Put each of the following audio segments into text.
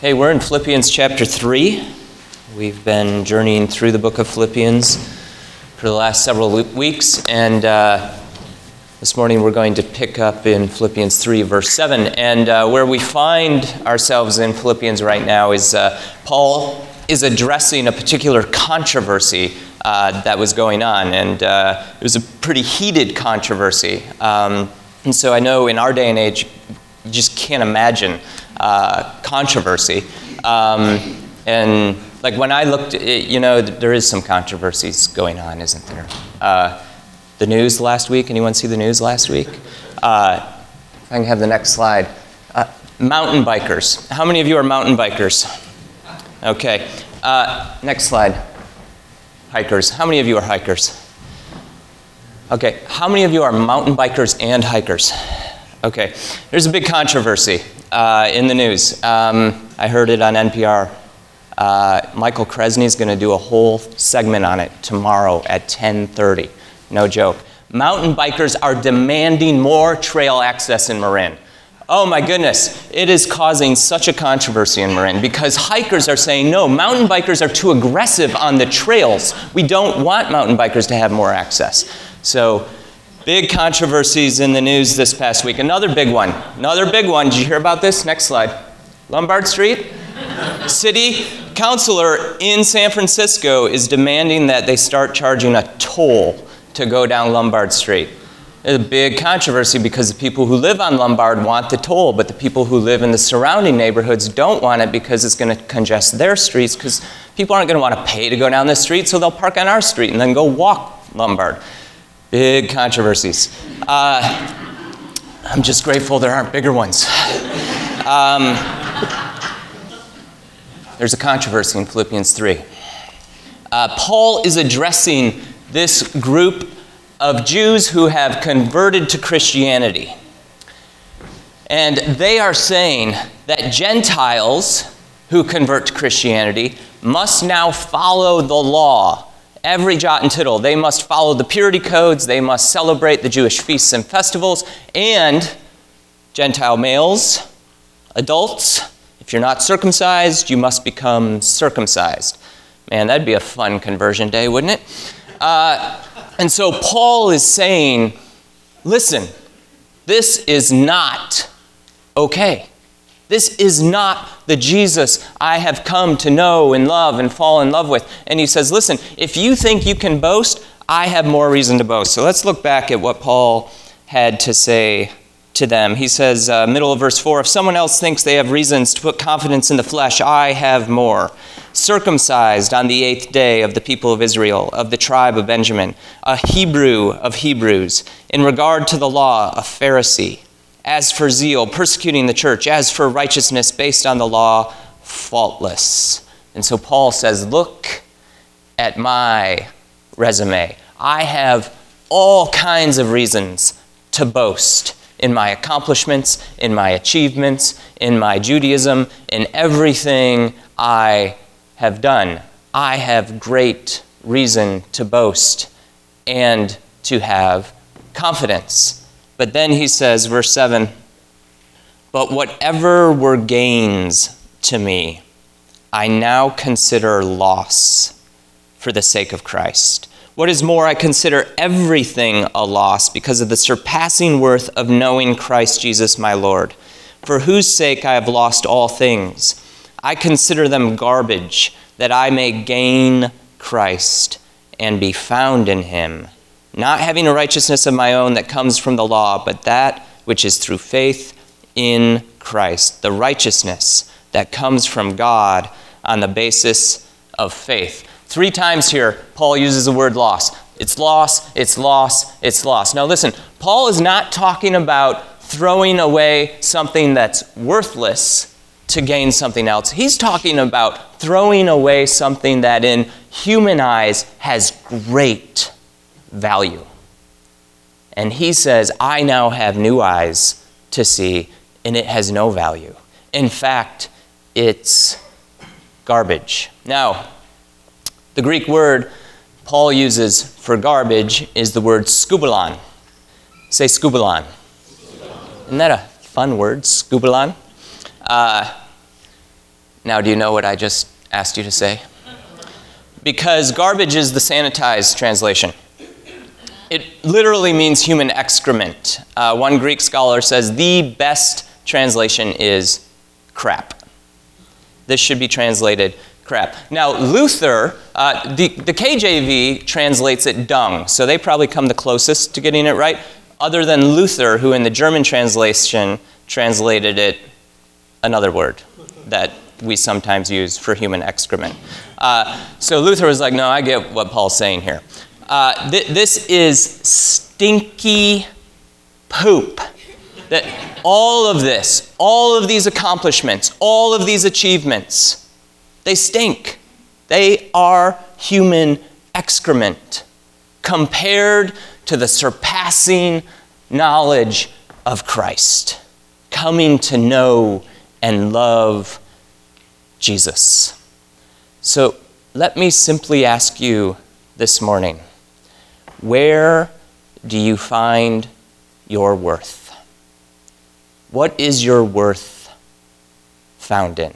Hey, we're in Philippians chapter 3. We've been journeying through the book of Philippians for the last several weeks, and uh, this morning we're going to pick up in Philippians 3, verse 7. And uh, where we find ourselves in Philippians right now is uh, Paul is addressing a particular controversy uh, that was going on, and uh, it was a pretty heated controversy. Um, and so I know in our day and age, you just can't imagine uh, controversy. Um, and like when I looked, it, you know, there is some controversies going on, isn't there? Uh, the news last week. Anyone see the news last week? Uh, I can have the next slide. Uh, mountain bikers. How many of you are mountain bikers? Okay. Uh, next slide. Hikers. How many of you are hikers? Okay. How many of you are mountain bikers and hikers? Okay. There's a big controversy uh, in the news. Um, I heard it on NPR. Uh, Michael Krasny is going to do a whole segment on it tomorrow at 10:30. No joke. Mountain bikers are demanding more trail access in Marin. Oh my goodness, it is causing such a controversy in Marin because hikers are saying no, mountain bikers are too aggressive on the trails. We don't want mountain bikers to have more access. So Big controversies in the news this past week. Another big one. Another big one. Did you hear about this? Next slide. Lombard Street. City councilor in San Francisco is demanding that they start charging a toll to go down Lombard Street. It's a big controversy because the people who live on Lombard want the toll, but the people who live in the surrounding neighborhoods don't want it because it's going to congest their streets because people aren't going to want to pay to go down the street, so they'll park on our street and then go walk Lombard. Big controversies. Uh, I'm just grateful there aren't bigger ones. Um, there's a controversy in Philippians 3. Uh, Paul is addressing this group of Jews who have converted to Christianity. And they are saying that Gentiles who convert to Christianity must now follow the law every jot and tittle. They must follow the purity codes, they must celebrate the Jewish feasts and festivals, and Gentile males, adults, if you're not circumcised, you must become circumcised. Man, that'd be a fun conversion day, wouldn't it? Uh, and so Paul is saying, listen, this is not okay. This is not the Jesus I have come to know and love and fall in love with. And he says, Listen, if you think you can boast, I have more reason to boast. So let's look back at what Paul had to say to them. He says, uh, middle of verse 4 If someone else thinks they have reasons to put confidence in the flesh, I have more. Circumcised on the eighth day of the people of Israel, of the tribe of Benjamin, a Hebrew of Hebrews, in regard to the law, a Pharisee as for zeal, persecuting the church. As for righteousness based on the law, faultless. And so Paul says, Look at my resume. I have all kinds of reasons to boast in my accomplishments, in my achievements, in my Judaism, in everything I have done. I have great reason to boast and to have confidence. But then he says, verse 7 But whatever were gains to me, I now consider loss for the sake of Christ. What is more, I consider everything a loss because of the surpassing worth of knowing Christ Jesus my Lord, for whose sake I have lost all things. I consider them garbage, that I may gain Christ and be found in him not having a righteousness of my own that comes from the law, but that which is through faith in Christ, the righteousness that comes from God on the basis of faith. Three times here, Paul uses the word loss. It's loss, it's loss, it's loss. Now, listen, Paul is not talking about throwing away something that's worthless to gain something else. He's talking about throwing away something that in human eyes has great value. And he says, I now have new eyes to see, and it has no value. In fact, it's garbage. Now, the Greek word Paul uses for garbage is the word skubalon. Say skubalon. Isn't that a fun word, skubalon? Uh, Now, do you know what I just asked you to say? Because garbage is the sanitized translation. It literally means human excrement. Uh, one Greek scholar says the best translation is crap. This should be translated crap. Now, Luther, uh, the, the KJV translates it dung, so they probably come the closest to getting it right, other than Luther, who in the German translation translated it another word that we sometimes use for human excrement. Uh, so Luther was like, no, I get what Paul's saying here. Uh, th- this is stinky poop. That all of this, all of these accomplishments, all of these achievements, they stink. They are human excrement compared to the surpassing knowledge of Christ, coming to know and love Jesus. So let me simply ask you this morning where do you find your worth? What is your worth found in?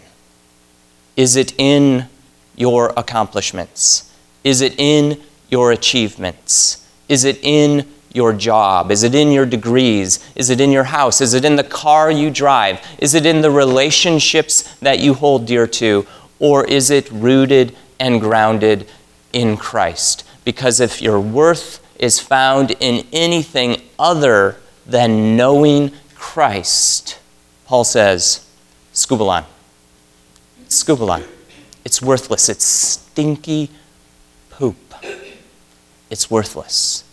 Is it in your accomplishments? Is it in your achievements? Is it in your job? Is it in your degrees? Is it in your house? Is it in the car you drive? Is it in the relationships that you hold dear to? Or is it rooted and grounded in Christ? Because if your worth is found in anything other than knowing Christ, Paul says, skubalon. Skubalon. It's worthless. It's stinky poop. It's worthless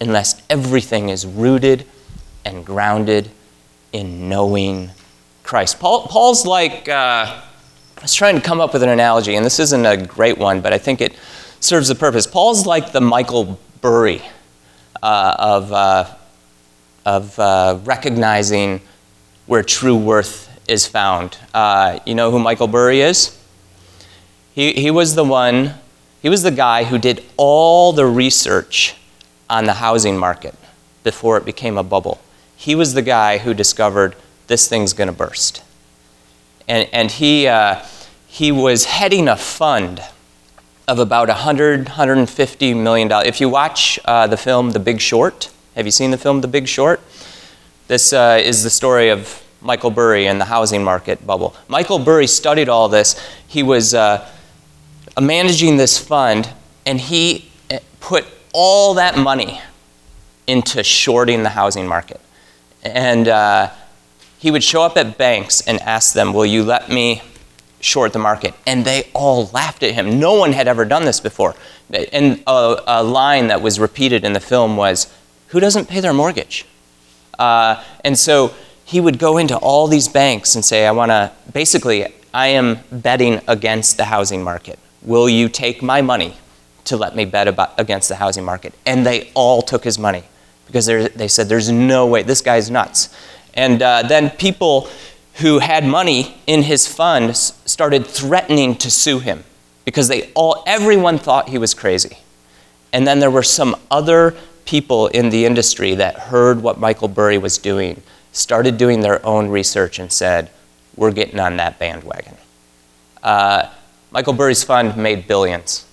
unless everything is rooted and grounded in knowing Christ. Paul, Paul's like, uh, I was trying to come up with an analogy, and this isn't a great one, but I think it serves the purpose. Paul's like the Michael Burry uh, of, uh, of uh, recognizing where true worth is found. Uh, you know who Michael Burry is? He, he was the one, he was the guy who did all the research on the housing market before it became a bubble. He was the guy who discovered this thing's going to burst. And, and he, uh, he was heading a fund of about 100, 150 million dollars. If you watch uh, the film The Big Short, have you seen the film The Big Short? This uh, is the story of Michael Burry and the housing market bubble. Michael Burry studied all this. He was uh, managing this fund, and he uh, put all that money into shorting the housing market. And uh, he would show up at banks and ask them, Will you let me short the market? And they all laughed at him. No one had ever done this before. And a, a line that was repeated in the film was, Who doesn't pay their mortgage? Uh, and so he would go into all these banks and say, I want to, basically, I am betting against the housing market. Will you take my money to let me bet about, against the housing market. And they all took his money because they said, There's no way, this guy's nuts. And uh, then people who had money in his fund started threatening to sue him because they all, everyone thought he was crazy. And then there were some other people in the industry that heard what Michael Burry was doing, started doing their own research, and said, We're getting on that bandwagon. Uh, Michael Burry's fund made billions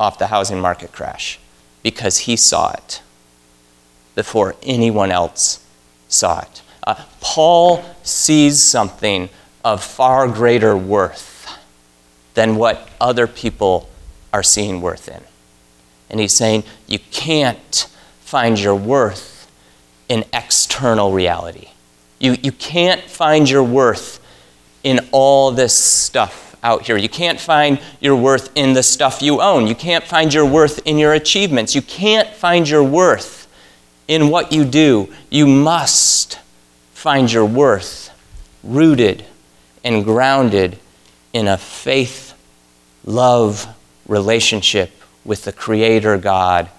off the housing market crash because he saw it before anyone else saw it. Uh, Paul sees something of far greater worth than what other people are seeing worth in. And he's saying you can't find your worth in external reality. You, you can't find your worth in all this stuff out here. You can't find your worth in the stuff you own. You can't find your worth in your achievements. You can't find your worth in what you do. You must find your worth rooted and grounded in a faith love relationship with the Creator God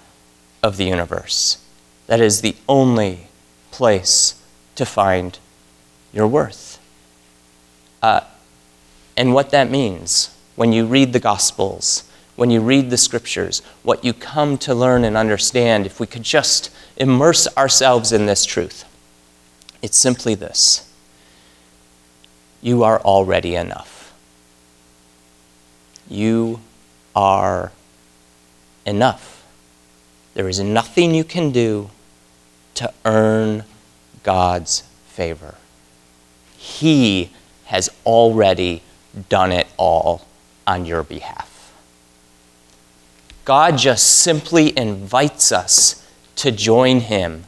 of the universe. That is the only place to find your worth. Uh, and what that means when you read the Gospels, when you read the Scriptures, what you come to learn and understand, if we could just immerse ourselves in this truth, it's simply this you are already enough. You are enough. There is nothing you can do to earn God's favor. He has already done it all on your behalf. God just simply invites us to join Him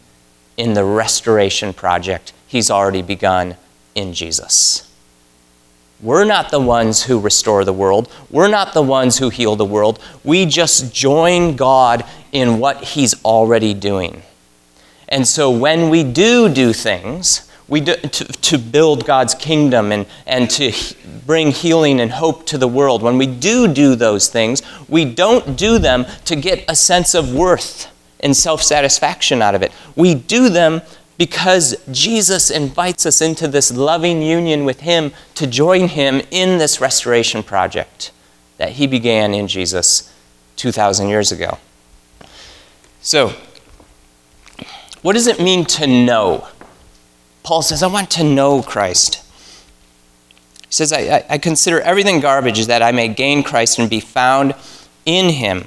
in the restoration project He's already begun in Jesus. We're not the ones who restore the world. We're not the ones who heal the world. We just join God in what He's already doing. And so when we do do things, we do, to, to build God's kingdom and, and to bring healing and hope to the world, when we do do those things, we don't do them to get a sense of worth and self satisfaction out of it. We do them because Jesus invites us into this loving union with Him to join Him in this restoration project that He began in Jesus 2,000 years ago. So, what does it mean to know? Paul says, I want to know Christ. He says, I, I, consider everything garbage that I may gain Christ and be found in Him,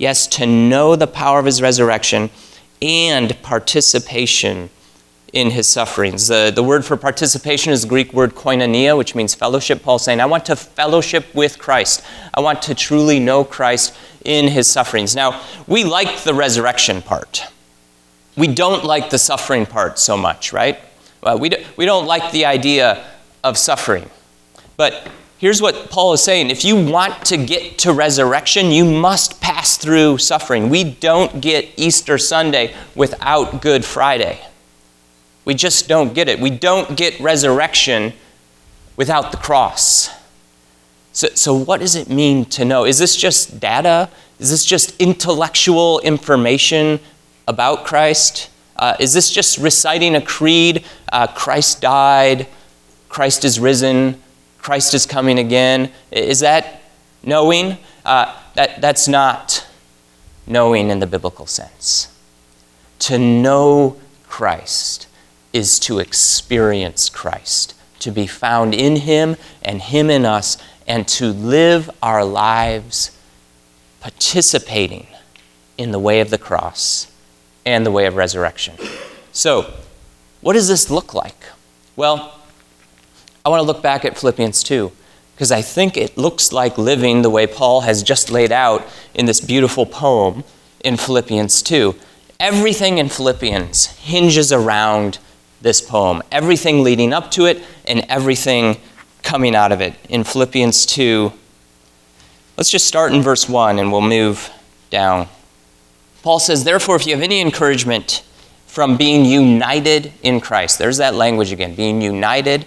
Yes, to know the power of his resurrection and participation in his sufferings. The, the word for participation is the Greek word koinonia, which means fellowship. Paul's saying, I want to fellowship with Christ. I want to truly know Christ in his sufferings. Now, we like the resurrection part. We don't like the suffering part so much, right? Well, we, do, we don't like the idea of suffering. But here's what Paul is saying if you want to get to resurrection, you must pass through suffering. We don't get Easter Sunday without Good Friday. We just don't get it. We don't get resurrection without the cross. So, so, what does it mean to know? Is this just data? Is this just intellectual information about Christ? Uh, is this just reciting a creed? Uh, Christ died, Christ is risen, Christ is coming again. Is that knowing? Uh, that, that's not knowing in the biblical sense. To know Christ is to experience Christ, to be found in Him and Him in us, and to live our lives participating in the way of the cross and the way of resurrection. So, what does this look like? Well, I want to look back at Philippians 2 because I think it looks like living the way Paul has just laid out in this beautiful poem in Philippians 2. Everything in Philippians hinges around this poem, everything leading up to it and everything coming out of it. In Philippians 2, let's just start in verse 1 and we'll move down. Paul says, Therefore, if you have any encouragement from being united in Christ, there's that language again, being united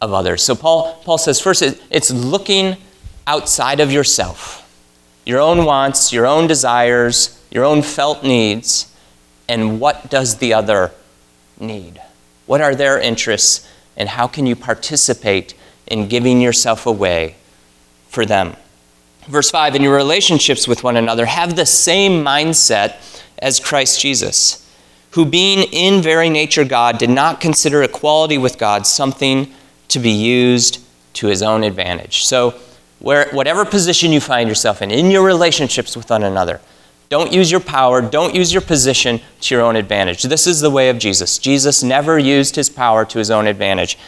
of others. So Paul, Paul says first it's looking outside of yourself, your own wants, your own desires, your own felt needs, and what does the other need? What are their interests, and how can you participate in giving yourself away for them? Verse 5 In your relationships with one another, have the same mindset as Christ Jesus, who, being in very nature God, did not consider equality with God something to be used to his own advantage. So, where, whatever position you find yourself in, in your relationships with one another, don't use your power, don't use your position to your own advantage. This is the way of Jesus. Jesus never used his power to his own advantage.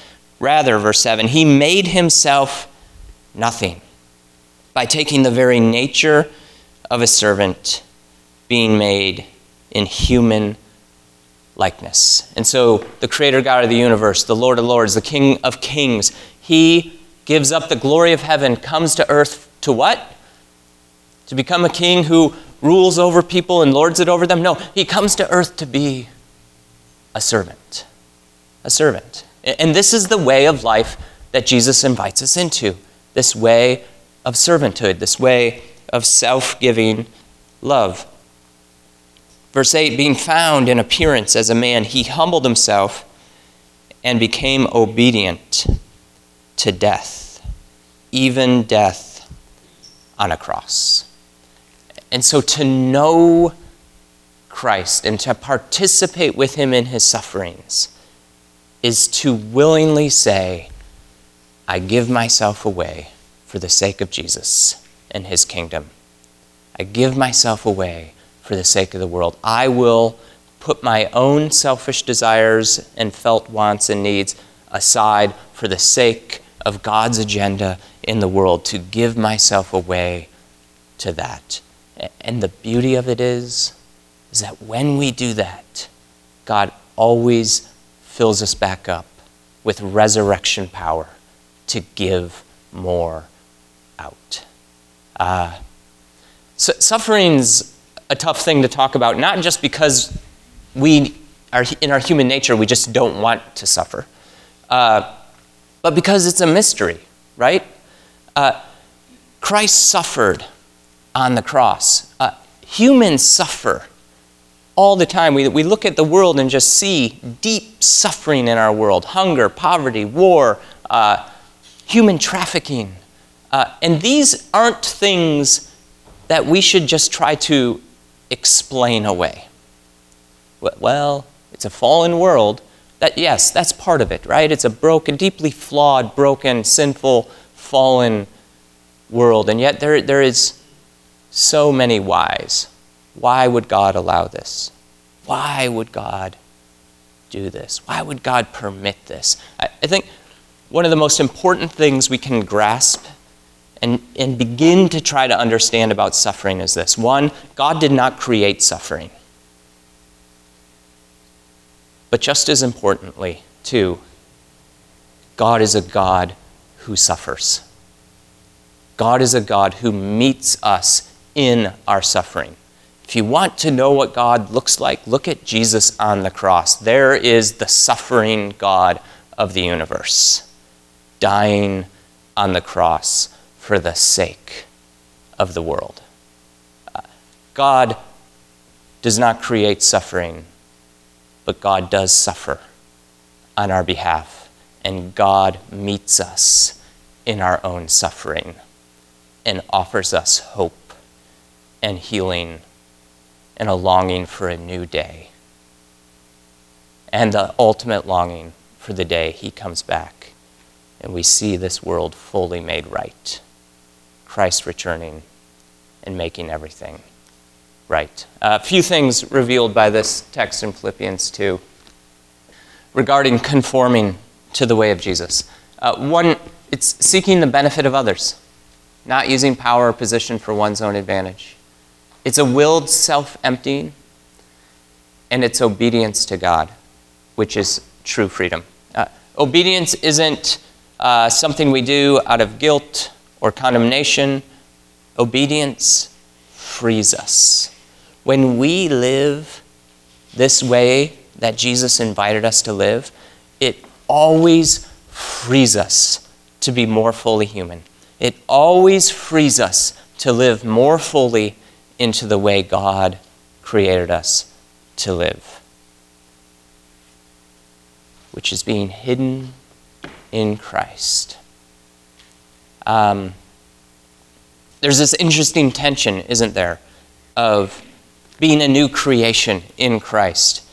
Rather, verse 7, he made himself Nothing. By taking the very nature of a servant, being made in human likeness. And so, the Creator God of the universe, the Lord of Lords, the King of Kings, He gives up the glory of heaven, comes to earth to what? To become a king who rules over people and lords it over them? No, He comes to earth to be a servant. A servant. And this is the way of life that Jesus invites us into this way of servanthood, this way of self giving love. Verse 8 being found in appearance as a man, he humbled himself and became obedient to death, even death on a cross. And so to know Christ and to participate with him in his sufferings is to willingly say, I give myself away for the sake of Jesus and his kingdom. I give myself away for the sake of the world. I will put my own selfish desires and felt wants and needs aside for the sake of God's agenda in the world, to give myself away to that. And the beauty of it is, is that when we do that, God always fills us back up with resurrection power to give more out. Uh, so suffering's a tough thing to talk about, not just because we are in our human nature we just don't want to suffer, uh, but because it's a mystery, right? Uh, Christ suffered on the cross. Uh, humans suffer all the time. We, we look at the world and just see deep suffering in our world hunger, poverty, war, uh, human trafficking. Uh, and these aren't things that we should just try to explain away. Well, it's a fallen world. That, yes, that's part of it, right? It's a broken, deeply flawed, broken, sinful, fallen world. And yet there, there is so many whys. Why would God allow this? Why would God do this? Why would God permit this? I, I think one of the most important things we can grasp and, and begin to try to understand about suffering is this one, God did not create suffering. But just as importantly, two, God is a God who suffers. God is a God who meets us in our suffering. If you want to know what God looks like, look at Jesus on the cross. There is the suffering God of the universe, dying on the cross for the sake of the world. Uh, God does not create suffering, but God does suffer on our behalf, and God meets us in our own suffering and offers us hope and healing and a longing for a new day and the ultimate longing for the day he comes back and we see this world fully made right. Christ returning and making everything right. A few things revealed by this text in Philippians 2 regarding conforming to the way of Jesus. Uh, one, it's seeking the benefit of others, not using power or position for one's own advantage. It's a willed self emptying, and it's obedience to God, which is true freedom. Uh, obedience isn't uh, something we do out of guilt or condemnation. Obedience frees us. When we live this way that Jesus invited us to live, it always frees us to be more fully human. It always frees us to live more fully into the way God created us to live, which is being hidden in Christ. Um, there's this interesting tension, isn't there, of being a new creation in Christ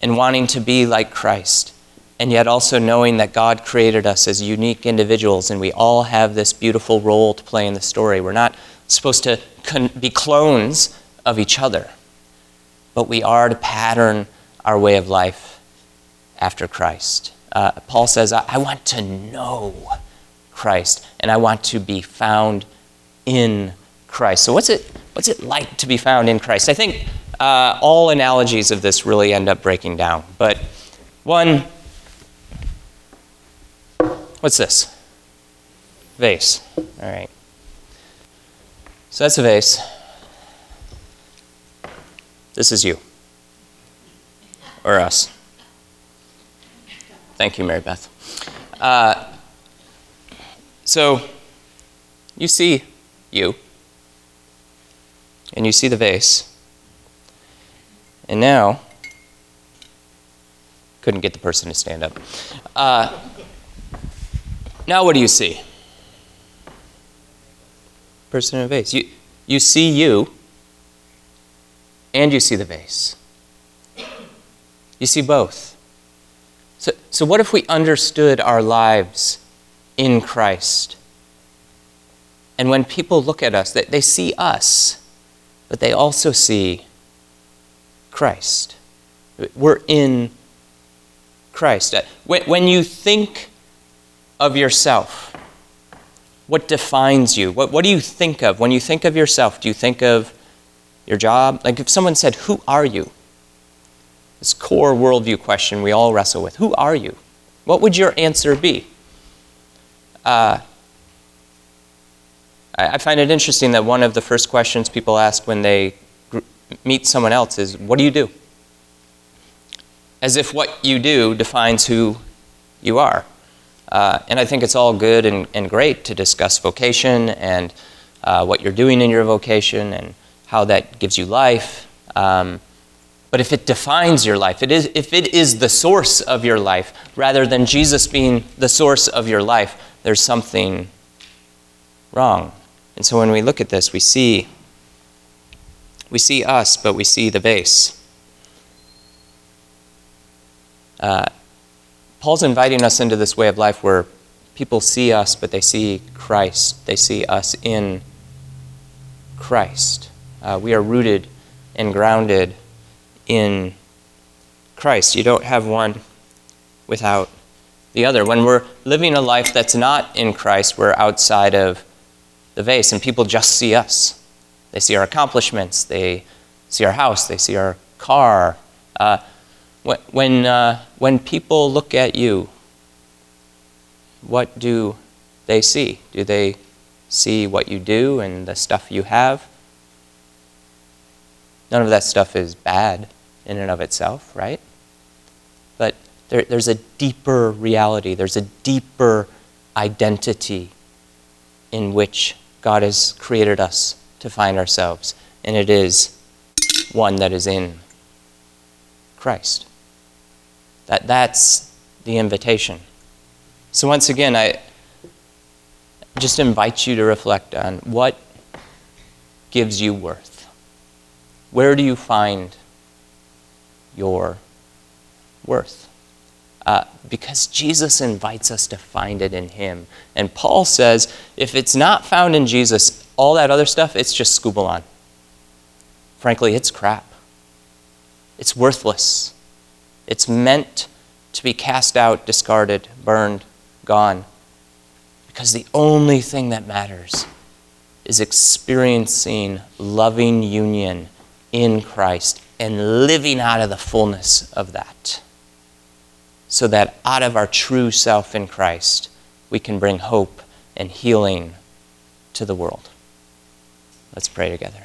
and wanting to be like Christ, and yet also knowing that God created us as unique individuals and we all have this beautiful role to play in the story. We're not supposed to con- be clones of each other, but we are to pattern our way of life after Christ. Uh, Paul says, I-, I want to know Christ, and I want to be found in Christ. So, what's it, what's it like to be found in Christ? I think uh, all analogies of this really end up breaking down. But one, what's this? Vase. All right. So that's a vase. This is you. Or us. Thank you, Mary Beth. Uh, so, you see you, and you see the vase, and now, couldn't get the person to stand up. Uh, now, what do you see? Person in a vase. You, you see you, and you see the vase. You see both. So, so what if we understood our lives in Christ? And when people look at us, they, see us, but they also see Christ. We're in Christ. Uh, when, when you think of yourself, what defines you? What, what do you think of? When you think of yourself, do you think of your job? Like if someone said, Who are you? This core worldview question we all wrestle with. Who are you? What would your answer be? Uh, I, find it interesting that one of the first questions people ask when they gr- meet someone else is, What do you do? As if what you do defines who you are. Uh, and I think it's all good and, and great to discuss vocation and uh, what you're doing in your vocation and how that gives you life. Um, but if it defines your life, it is, if it is the source of your life, rather than Jesus being the source of your life, there's something wrong. And so when we look at this, we see we see us, but we see the vase. Uh, Paul's inviting us into this way of life where people see us, but they see Christ. They see us in Christ. Uh, we are rooted and grounded in Christ. You don't have one without the other. When we're living a life that's not in Christ, we're outside of the vase, and people just see us. They see our accomplishments, they see our house, they see our car. Uh, when, uh, when people look at you, what do they see? Do they see what you do and the stuff you have? None of that stuff is bad in and of itself, right? There, there's a deeper reality, there's a deeper identity in which God has created us to find ourselves, and it is one that is in Christ. That, that's the invitation. So, once again, I just invite you to reflect on what gives you worth. Where do you find your worth? Because Jesus invites us to find it in Him. And Paul says if it's not found in Jesus, all that other stuff, it's just skubalon. Frankly, it's crap. It's worthless. It's meant to be cast out, discarded, burned, gone. Because the only thing that matters is experiencing loving union in Christ and living out of the fullness of that. So that out of our true self in Christ, we can bring hope and healing to the world. Let's pray together.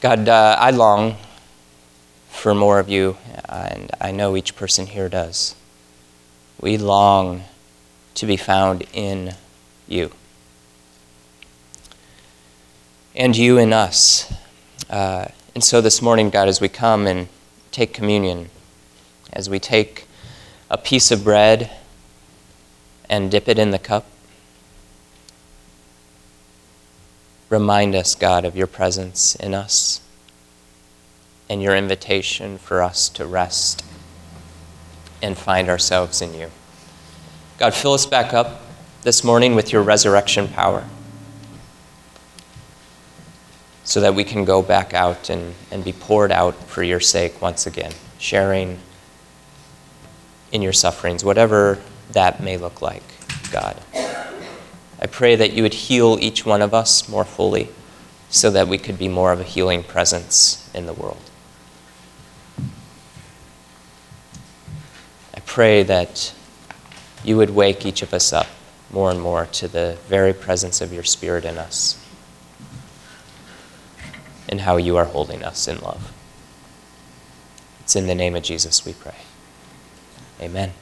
God, uh, I long for more of you, and I know each person here does. We long to be found in you. And you in us. Uh, and so this morning, God, as we come and take communion, as we take a piece of bread and dip it in the cup, Remind us, God, of your presence in us and your invitation for us to rest and find ourselves in you. God, fill us back up this morning with your resurrection power so that we can go back out and, and be poured out for your sake once again, sharing in your sufferings, whatever that may look like, God. I pray that you would heal each one of us more fully so that we could be more of a healing presence in the world. I pray that you would wake each of us up more and more to the very presence of your Spirit in us and how you are holding us in love. It's in the name of Jesus we pray. Amen.